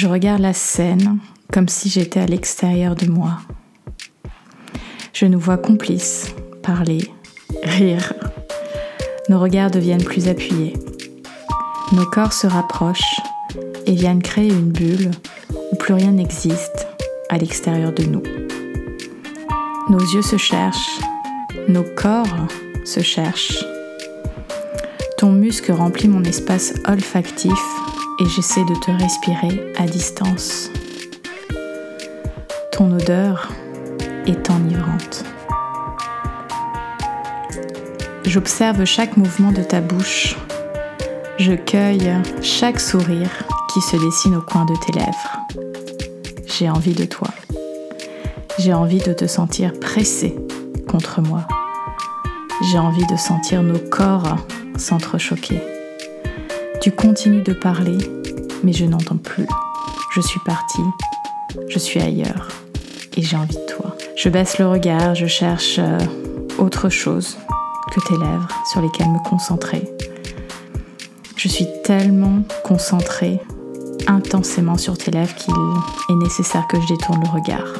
Je regarde la scène comme si j'étais à l'extérieur de moi. Je nous vois complices, parler, rire. Nos regards deviennent plus appuyés. Nos corps se rapprochent et viennent créer une bulle où plus rien n'existe à l'extérieur de nous. Nos yeux se cherchent, nos corps se cherchent. Ton muscle remplit mon espace olfactif et j'essaie de te respirer à distance. Ton odeur est enivrante. J'observe chaque mouvement de ta bouche. Je cueille chaque sourire qui se dessine au coin de tes lèvres. J'ai envie de toi. J'ai envie de te sentir pressé contre moi. J'ai envie de sentir nos corps s'entrechoquer. Tu continues de parler, mais je n'entends plus. Je suis partie, je suis ailleurs, et j'ai envie de toi. Je baisse le regard, je cherche euh, autre chose que tes lèvres sur lesquelles me concentrer. Je suis tellement concentrée intensément sur tes lèvres qu'il est nécessaire que je détourne le regard.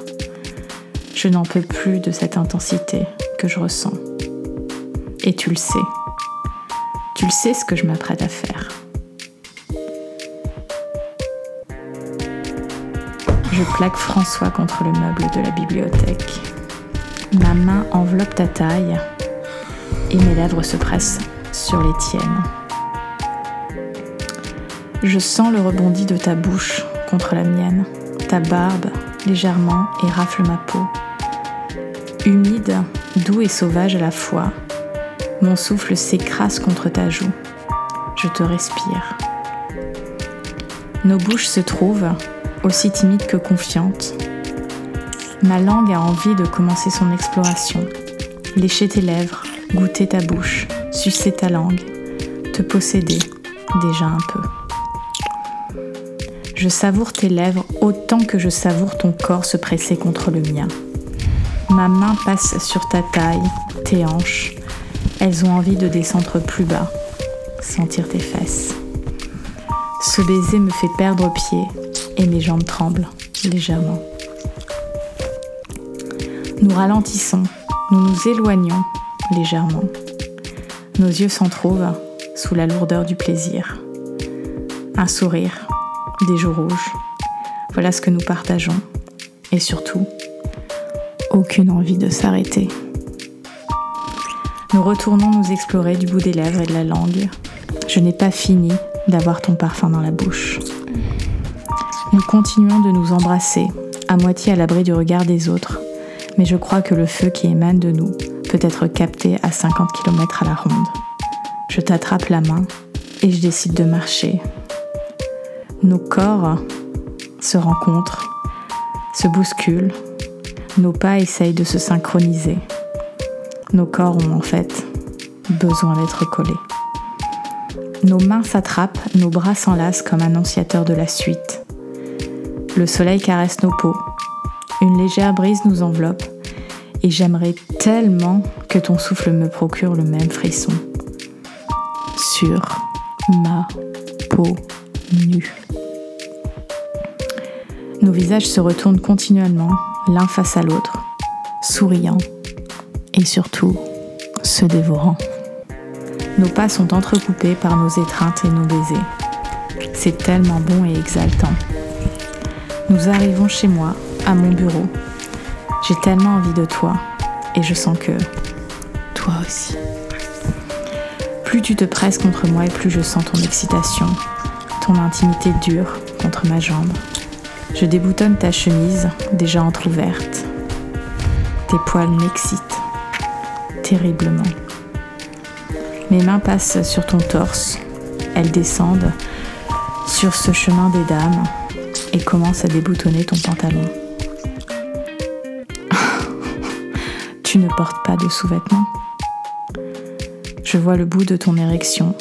Je n'en peux plus de cette intensité que je ressens. Et tu le sais. Tu le sais ce que je m'apprête à faire. Je plaque François contre le meuble de la bibliothèque. Ma main enveloppe ta taille et mes lèvres se pressent sur les tiennes. Je sens le rebondi de ta bouche contre la mienne. Ta barbe légèrement et rafle ma peau. Humide, doux et sauvage à la fois, mon souffle s'écrase contre ta joue. Je te respire. Nos bouches se trouvent, aussi timides que confiantes. Ma langue a envie de commencer son exploration. Lécher tes lèvres, goûter ta bouche, sucer ta langue, te posséder déjà un peu. Je savoure tes lèvres autant que je savoure ton corps se presser contre le mien. Ma main passe sur ta taille, tes hanches. Elles ont envie de descendre plus bas, sentir tes fesses. Ce baiser me fait perdre pied et mes jambes tremblent légèrement. Nous ralentissons, nous nous éloignons légèrement. Nos yeux s'entrouvent sous la lourdeur du plaisir. Un sourire, des joues rouges. Voilà ce que nous partageons. Et surtout, aucune envie de s'arrêter. Nous retournons nous explorer du bout des lèvres et de la langue. Je n'ai pas fini d'avoir ton parfum dans la bouche. Nous continuons de nous embrasser, à moitié à l'abri du regard des autres, mais je crois que le feu qui émane de nous peut être capté à 50 km à la ronde. Je t'attrape la main et je décide de marcher. Nos corps se rencontrent, se bousculent, nos pas essayent de se synchroniser. Nos corps ont en fait besoin d'être collés. Nos mains s'attrapent, nos bras s'enlacent comme annonciateurs de la suite. Le soleil caresse nos peaux. Une légère brise nous enveloppe et j'aimerais tellement que ton souffle me procure le même frisson. Sur ma peau nue. Nos visages se retournent continuellement, l'un face à l'autre, souriant et surtout se dévorant. Nos pas sont entrecoupés par nos étreintes et nos baisers. C'est tellement bon et exaltant. Nous arrivons chez moi, à mon bureau. J'ai tellement envie de toi et je sens que toi aussi. Plus tu te presses contre moi et plus je sens ton excitation, ton intimité dure contre ma jambe. Je déboutonne ta chemise, déjà entr'ouverte. Tes poils m'excitent terriblement. Mes mains passent sur ton torse, elles descendent sur ce chemin des dames et commencent à déboutonner ton pantalon. tu ne portes pas de sous-vêtements. Je vois le bout de ton érection,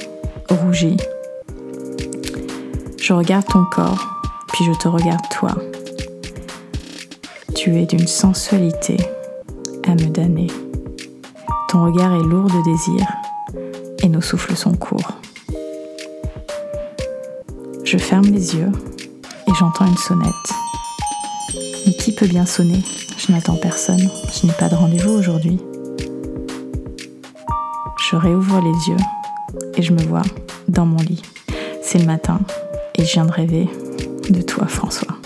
rougi. Je regarde ton corps, puis je te regarde toi. Tu es d'une sensualité à me damner. Ton regard est lourd de désir et nos souffles sont courts. Je ferme les yeux et j'entends une sonnette. Mais qui peut bien sonner? Je n'attends personne. Je n'ai pas de rendez-vous aujourd'hui. Je réouvre les yeux et je me vois dans mon lit. C'est le matin et je viens de rêver de toi, François.